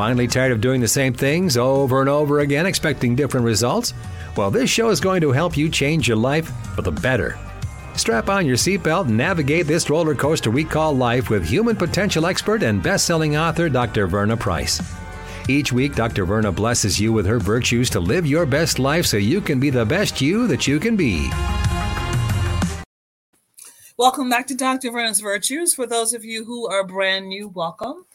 Finally tired of doing the same things over and over again, expecting different results? Well, this show is going to help you change your life for the better. Strap on your seatbelt and navigate this roller coaster we call life with human potential expert and best selling author Dr. Verna Price. Each week, Dr. Verna blesses you with her virtues to live your best life so you can be the best you that you can be. Welcome back to Dr. Verna's Virtues. For those of you who are brand new, welcome.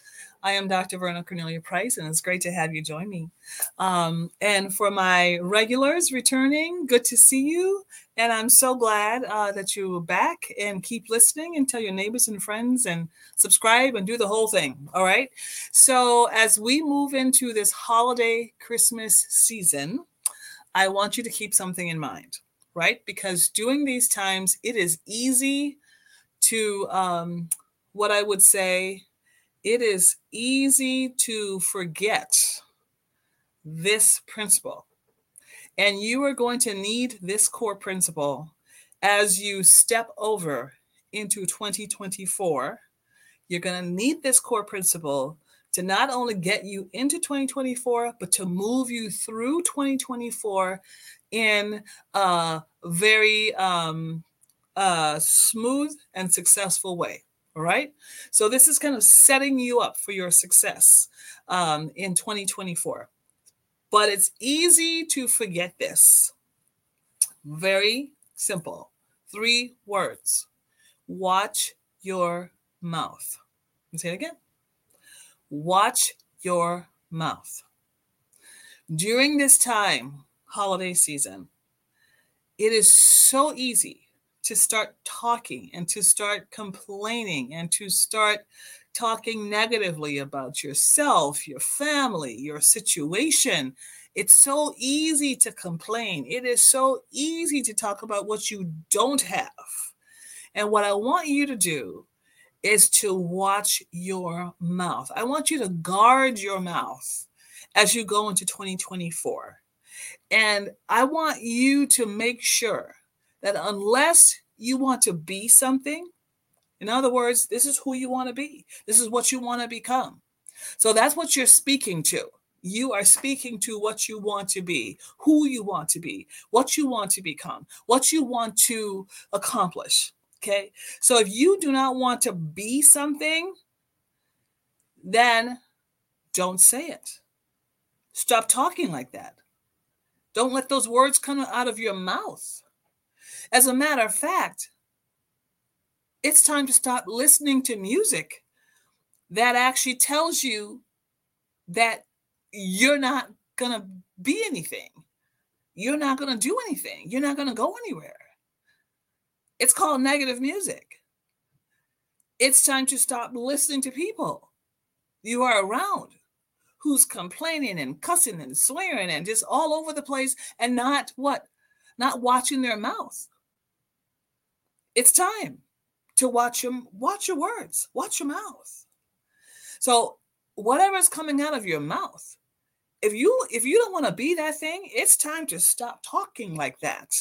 I am Dr. Verna Cornelia Price, and it's great to have you join me. Um, and for my regulars returning, good to see you. And I'm so glad uh, that you're back and keep listening and tell your neighbors and friends and subscribe and do the whole thing. All right. So, as we move into this holiday Christmas season, I want you to keep something in mind, right? Because during these times, it is easy to, um, what I would say, it is easy to forget this principle. And you are going to need this core principle as you step over into 2024. You're going to need this core principle to not only get you into 2024, but to move you through 2024 in a very um, uh, smooth and successful way. All right. So this is kind of setting you up for your success um, in 2024. But it's easy to forget this. Very simple. Three words. Watch your mouth. Let say it again. Watch your mouth. During this time, holiday season, it is so easy to start talking and to start complaining and to start talking negatively about yourself, your family, your situation. It's so easy to complain. It is so easy to talk about what you don't have. And what I want you to do is to watch your mouth. I want you to guard your mouth as you go into 2024. And I want you to make sure that unless you want to be something, in other words, this is who you want to be, this is what you want to become. So that's what you're speaking to. You are speaking to what you want to be, who you want to be, what you want to become, what you want to accomplish. Okay. So if you do not want to be something, then don't say it. Stop talking like that. Don't let those words come out of your mouth. As a matter of fact, it's time to stop listening to music that actually tells you that you're not going to be anything. You're not going to do anything. You're not going to go anywhere. It's called negative music. It's time to stop listening to people you are around who's complaining and cussing and swearing and just all over the place and not what? Not watching their mouth. It's time to watch them, watch your words, watch your mouth. So whatever is coming out of your mouth, if you if you don't want to be that thing, it's time to stop talking like that.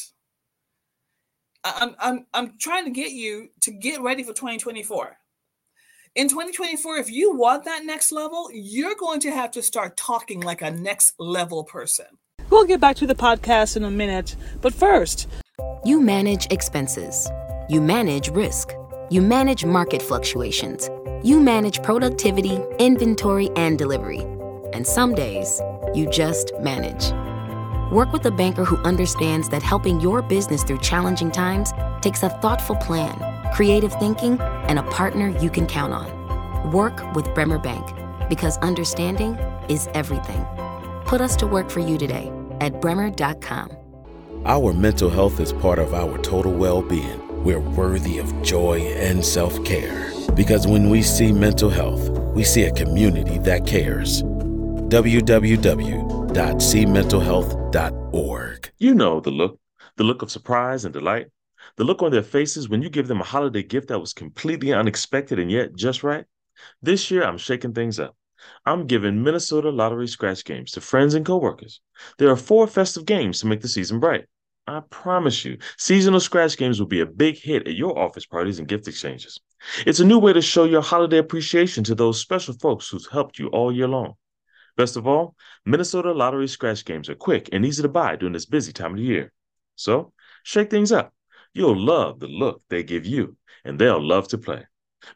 I'm I'm I'm trying to get you to get ready for 2024. In 2024, if you want that next level, you're going to have to start talking like a next level person. We'll get back to the podcast in a minute, but first, you manage expenses you manage risk. You manage market fluctuations. You manage productivity, inventory, and delivery. And some days, you just manage. Work with a banker who understands that helping your business through challenging times takes a thoughtful plan, creative thinking, and a partner you can count on. Work with Bremer Bank because understanding is everything. Put us to work for you today at bremer.com. Our mental health is part of our total well being we're worthy of joy and self care. Because when we see mental health, we see a community that cares. www.cmentalhealth.org. You know the look, the look of surprise and delight, the look on their faces when you give them a holiday gift that was completely unexpected and yet just right. This year, I'm shaking things up. I'm giving Minnesota Lottery scratch games to friends and coworkers. There are four festive games to make the season bright. I promise you, seasonal scratch games will be a big hit at your office parties and gift exchanges. It's a new way to show your holiday appreciation to those special folks who've helped you all year long. Best of all, Minnesota Lottery scratch games are quick and easy to buy during this busy time of the year. So, shake things up. You'll love the look they give you, and they'll love to play.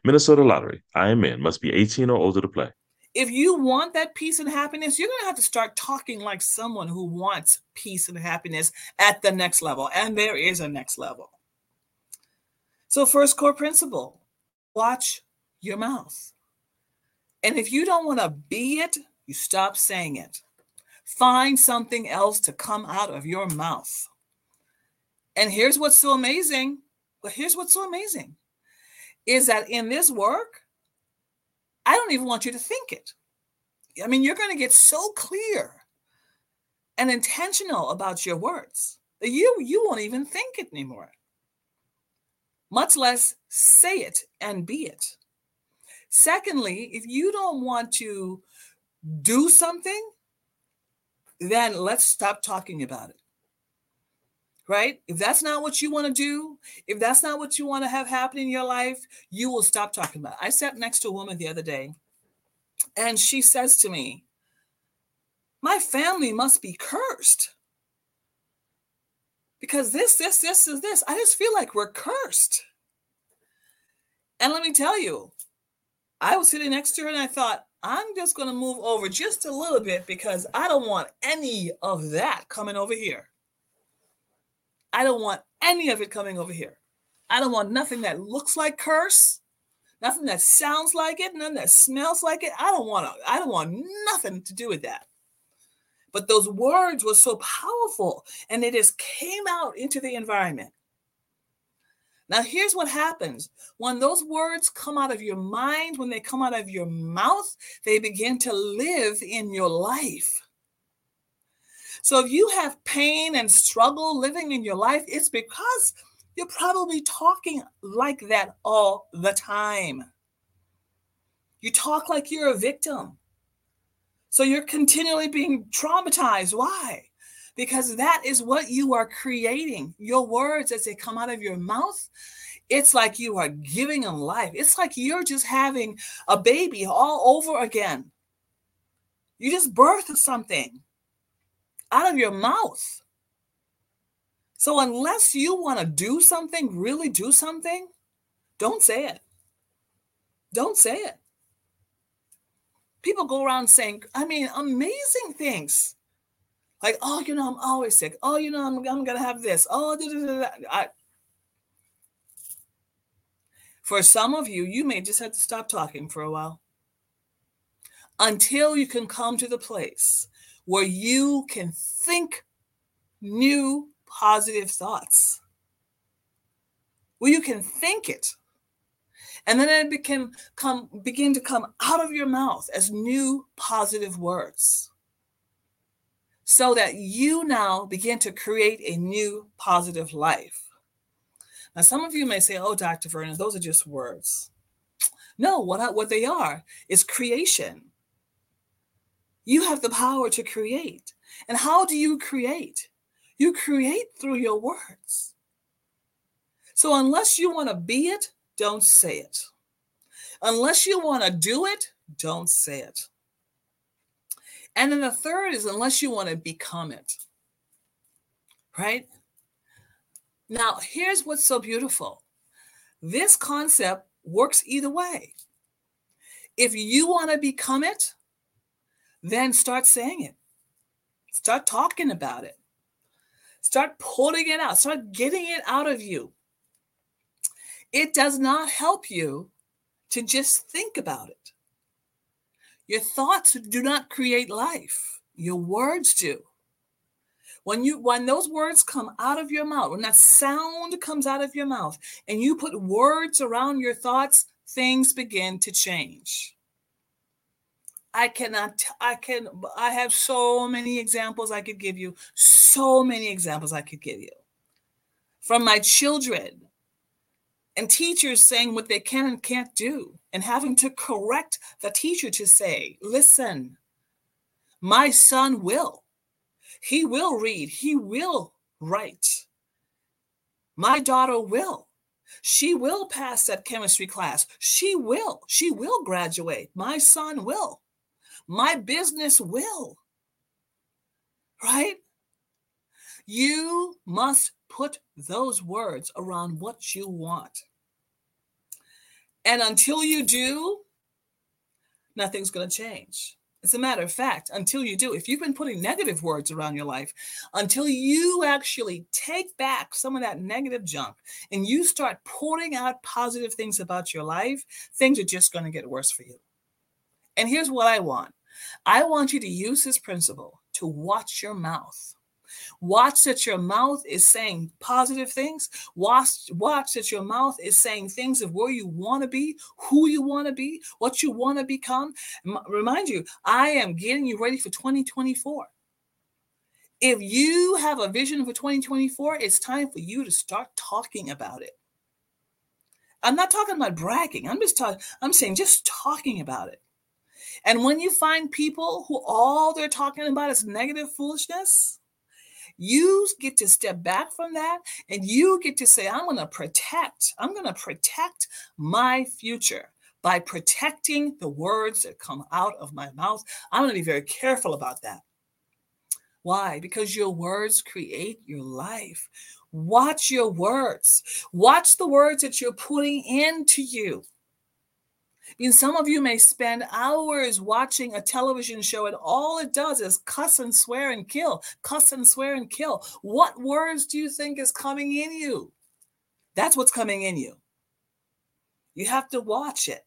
Minnesota Lottery, I am in, must be 18 or older to play. If you want that peace and happiness, you're going to have to start talking like someone who wants peace and happiness at the next level. And there is a next level. So, first core principle watch your mouth. And if you don't want to be it, you stop saying it. Find something else to come out of your mouth. And here's what's so amazing. Well, here's what's so amazing is that in this work, I don't even want you to think it. I mean, you're going to get so clear and intentional about your words that you you won't even think it anymore. Much less say it and be it. Secondly, if you don't want to do something, then let's stop talking about it right? If that's not what you want to do, if that's not what you want to have happen in your life, you will stop talking about it. I sat next to a woman the other day and she says to me, My family must be cursed because this, this, this is this. I just feel like we're cursed. And let me tell you, I was sitting next to her and I thought, I'm just going to move over just a little bit because I don't want any of that coming over here. I don't want any of it coming over here. I don't want nothing that looks like curse, nothing that sounds like it, nothing that smells like it. I don't want I don't want nothing to do with that. But those words were so powerful and they just came out into the environment. Now, here's what happens when those words come out of your mind, when they come out of your mouth, they begin to live in your life. So if you have pain and struggle living in your life, it's because you're probably talking like that all the time. You talk like you're a victim. So you're continually being traumatized. Why? Because that is what you are creating. Your words, as they come out of your mouth, it's like you are giving them life. It's like you're just having a baby all over again. You just birthed something out of your mouth. So unless you want to do something, really do something, don't say it. Don't say it. People go around saying, I mean, amazing things. Like, oh, you know, I'm always sick. Oh, you know, I'm, I'm going to have this. Oh, da, da, da, I, for some of you, you may just have to stop talking for a while until you can come to the place where you can think new positive thoughts, where you can think it. And then it can come begin to come out of your mouth as new positive words. So that you now begin to create a new positive life. Now, some of you may say, Oh, Dr. Verna, those are just words. No, what, I, what they are is creation. You have the power to create. And how do you create? You create through your words. So unless you want to be it, don't say it. Unless you want to do it, don't say it. And then the third is unless you want to become it. Right? Now, here's what's so beautiful this concept works either way. If you want to become it, then start saying it. Start talking about it. Start pulling it out. Start getting it out of you. It does not help you to just think about it. Your thoughts do not create life. Your words do. When you when those words come out of your mouth, when that sound comes out of your mouth and you put words around your thoughts, things begin to change. I cannot, I can, I have so many examples I could give you, so many examples I could give you from my children and teachers saying what they can and can't do, and having to correct the teacher to say, listen, my son will. He will read, he will write. My daughter will. She will pass that chemistry class. She will. She will graduate. My son will. My business will. Right? You must put those words around what you want. And until you do, nothing's going to change. As a matter of fact, until you do, if you've been putting negative words around your life, until you actually take back some of that negative junk and you start pouring out positive things about your life, things are just going to get worse for you. And here's what I want I want you to use this principle to watch your mouth. Watch that your mouth is saying positive things. Watch, watch that your mouth is saying things of where you want to be, who you want to be, what you want to become. Remind you, I am getting you ready for 2024. If you have a vision for 2024, it's time for you to start talking about it. I'm not talking about bragging. I'm just talking, I'm saying just talking about it. And when you find people who all they're talking about is negative foolishness, you get to step back from that and you get to say, I'm going to protect, I'm going to protect my future by protecting the words that come out of my mouth. I'm going to be very careful about that. Why? Because your words create your life. Watch your words. Watch the words that you're putting into you. I mean, some of you may spend hours watching a television show, and all it does is cuss and swear and kill, cuss and swear and kill. What words do you think is coming in you? That's what's coming in you. You have to watch it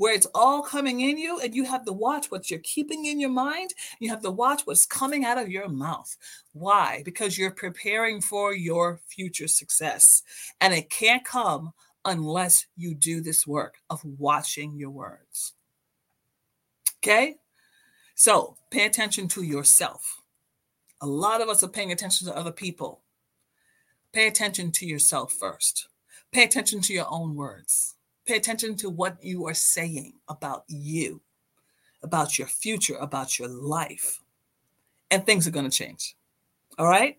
where it's all coming in you, and you have to watch what you're keeping in your mind. You have to watch what's coming out of your mouth. Why? Because you're preparing for your future success, and it can't come unless you do this work of watching your words. Okay? So pay attention to yourself. A lot of us are paying attention to other people. Pay attention to yourself first. Pay attention to your own words. Pay attention to what you are saying about you, about your future, about your life. And things are going to change. All right?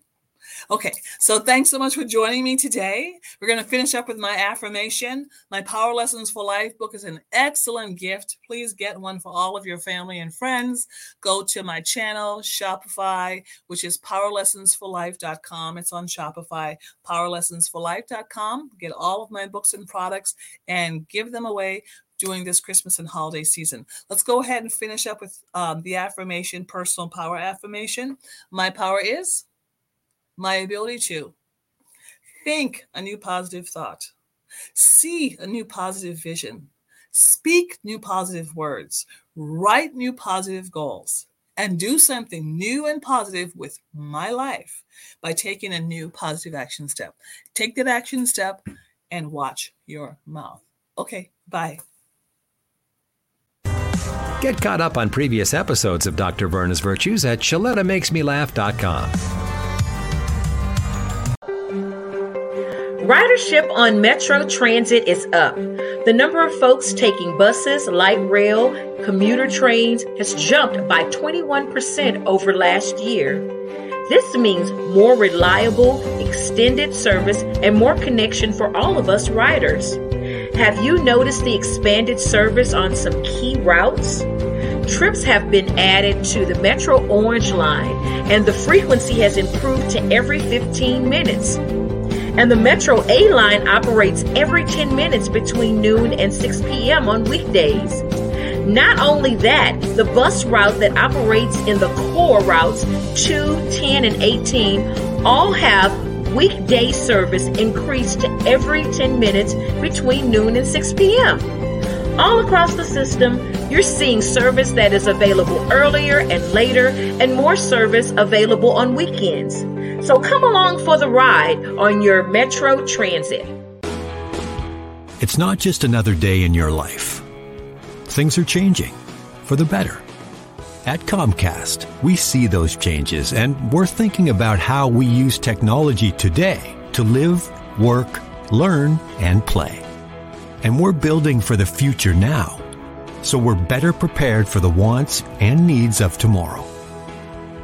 Okay, so thanks so much for joining me today. We're going to finish up with my affirmation. My Power Lessons for Life book is an excellent gift. Please get one for all of your family and friends. Go to my channel, Shopify, which is powerlessonsforlife.com. It's on Shopify, powerlessonsforlife.com. Get all of my books and products and give them away during this Christmas and holiday season. Let's go ahead and finish up with um, the affirmation, personal power affirmation. My power is my ability to think a new positive thought, see a new positive vision, speak new positive words, write new positive goals, and do something new and positive with my life by taking a new positive action step. Take that action step and watch your mouth. Okay, bye. Get caught up on previous episodes of Dr. Verna's Virtues at ShalettaMakesMeLaugh.com. Ridership on Metro Transit is up. The number of folks taking buses, light rail, commuter trains has jumped by 21% over last year. This means more reliable, extended service and more connection for all of us riders. Have you noticed the expanded service on some key routes? Trips have been added to the Metro Orange line, and the frequency has improved to every 15 minutes and the Metro A line operates every 10 minutes between noon and 6 p.m. on weekdays. Not only that, the bus route that operates in the core routes 2, 10, and 18 all have weekday service increased to every 10 minutes between noon and 6 p.m. All across the system, you're seeing service that is available earlier and later, and more service available on weekends. So come along for the ride on your Metro Transit. It's not just another day in your life. Things are changing for the better. At Comcast, we see those changes and we're thinking about how we use technology today to live, work, learn, and play. And we're building for the future now, so we're better prepared for the wants and needs of tomorrow.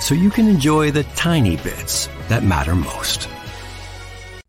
so you can enjoy the tiny bits that matter most.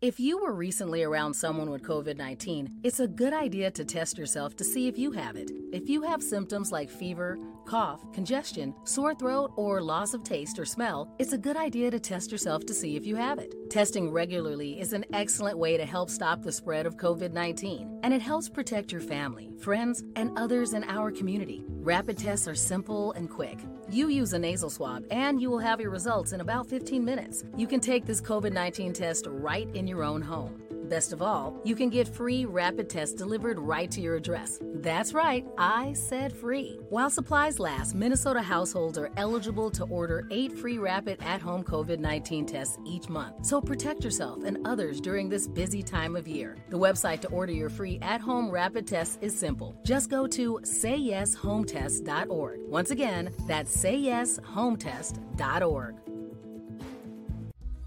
If you were recently around someone with COVID 19, it's a good idea to test yourself to see if you have it. If you have symptoms like fever, cough, congestion, sore throat, or loss of taste or smell, it's a good idea to test yourself to see if you have it. Testing regularly is an excellent way to help stop the spread of COVID 19, and it helps protect your family, friends, and others in our community. Rapid tests are simple and quick. You use a nasal swab, and you will have your results in about 15 minutes. You can take this COVID 19 test right in your own home. Best of all, you can get free rapid tests delivered right to your address. That's right, I said free. While supplies last, Minnesota households are eligible to order eight free rapid at home COVID 19 tests each month. So protect yourself and others during this busy time of year. The website to order your free at home rapid tests is simple. Just go to sayyeshometest.org. Once again, that's sayyeshometest.org.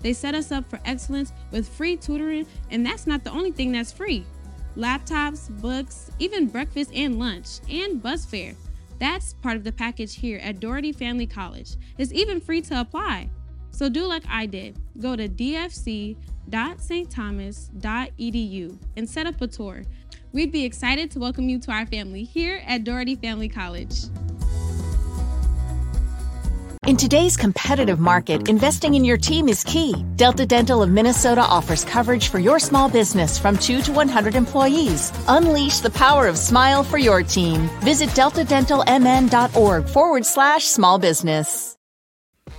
They set us up for excellence with free tutoring, and that's not the only thing that's free. Laptops, books, even breakfast and lunch, and bus fare. That's part of the package here at Dougherty Family College. It's even free to apply. So do like I did. Go to dfc.stthomas.edu and set up a tour. We'd be excited to welcome you to our family here at Dougherty Family College. In today's competitive market, investing in your team is key. Delta Dental of Minnesota offers coverage for your small business from 2 to 100 employees. Unleash the power of smile for your team. Visit deltadentalmn.org forward slash small business.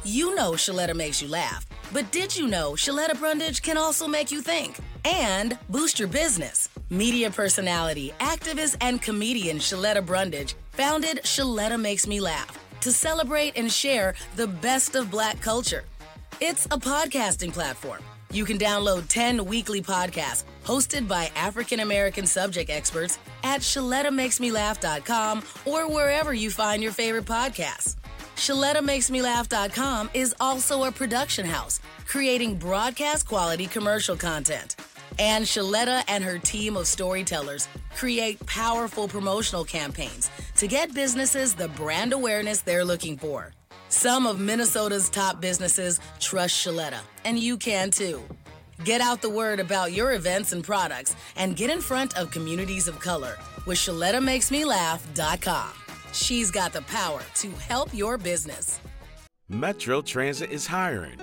You know Shaletta makes you laugh, but did you know Shaletta Brundage can also make you think and boost your business? Media personality, activist, and comedian Shaletta Brundage founded Shaletta Makes Me Laugh to celebrate and share the best of Black culture. It's a podcasting platform. You can download 10 weekly podcasts hosted by African American subject experts at ShalettaMakesMeLaugh.com or wherever you find your favorite podcasts. ShalettaMakesMeLaugh.com is also a production house creating broadcast quality commercial content. And Shaletta and her team of storytellers create powerful promotional campaigns to get businesses the brand awareness they're looking for. Some of Minnesota's top businesses trust Shaletta, and you can too. Get out the word about your events and products and get in front of communities of color with ShalettaMakesMeLaugh.com. She's got the power to help your business. Metro Transit is hiring.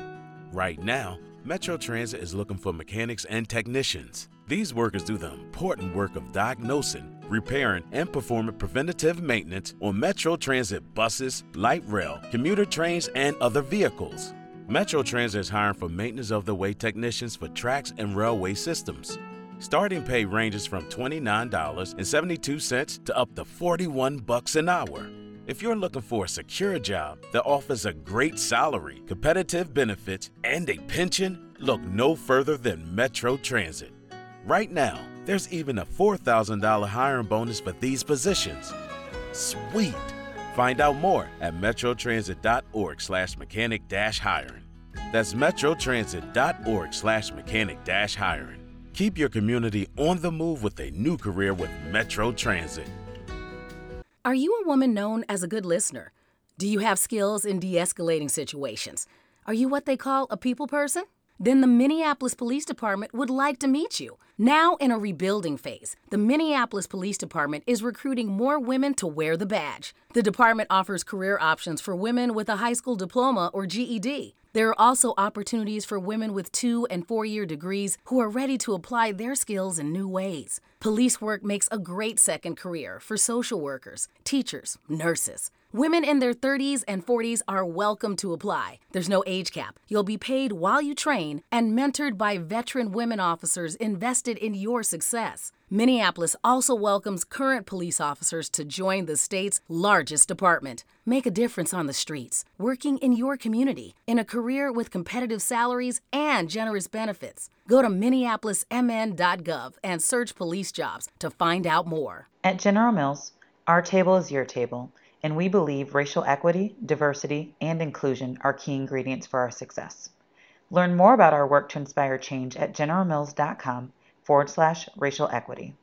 Right now, Metro Transit is looking for mechanics and technicians. These workers do the important work of diagnosing, repairing, and performing preventative maintenance on Metro Transit buses, light rail, commuter trains, and other vehicles. Metro Transit is hiring for maintenance of the way technicians for tracks and railway systems. Starting pay ranges from $29.72 to up to 41 bucks an hour. If you're looking for a secure job that offers a great salary, competitive benefits, and a pension, look no further than Metro Transit. Right now, there's even a $4,000 hiring bonus for these positions. Sweet! Find out more at metrotransit.org slash mechanic dash hiring. That's metrotransit.org slash mechanic dash hiring. Keep your community on the move with a new career with Metro Transit. Are you a woman known as a good listener? Do you have skills in de escalating situations? Are you what they call a people person? Then the Minneapolis Police Department would like to meet you. Now, in a rebuilding phase, the Minneapolis Police Department is recruiting more women to wear the badge. The department offers career options for women with a high school diploma or GED. There are also opportunities for women with two and four year degrees who are ready to apply their skills in new ways. Police work makes a great second career for social workers, teachers, nurses. Women in their 30s and 40s are welcome to apply. There's no age cap. You'll be paid while you train and mentored by veteran women officers invested in your success. Minneapolis also welcomes current police officers to join the state's largest department. Make a difference on the streets, working in your community, in a career with competitive salaries and generous benefits. Go to minneapolismn.gov and search police jobs to find out more. At General Mills, our table is your table, and we believe racial equity, diversity, and inclusion are key ingredients for our success. Learn more about our work to inspire change at generalmills.com forward slash racial equity.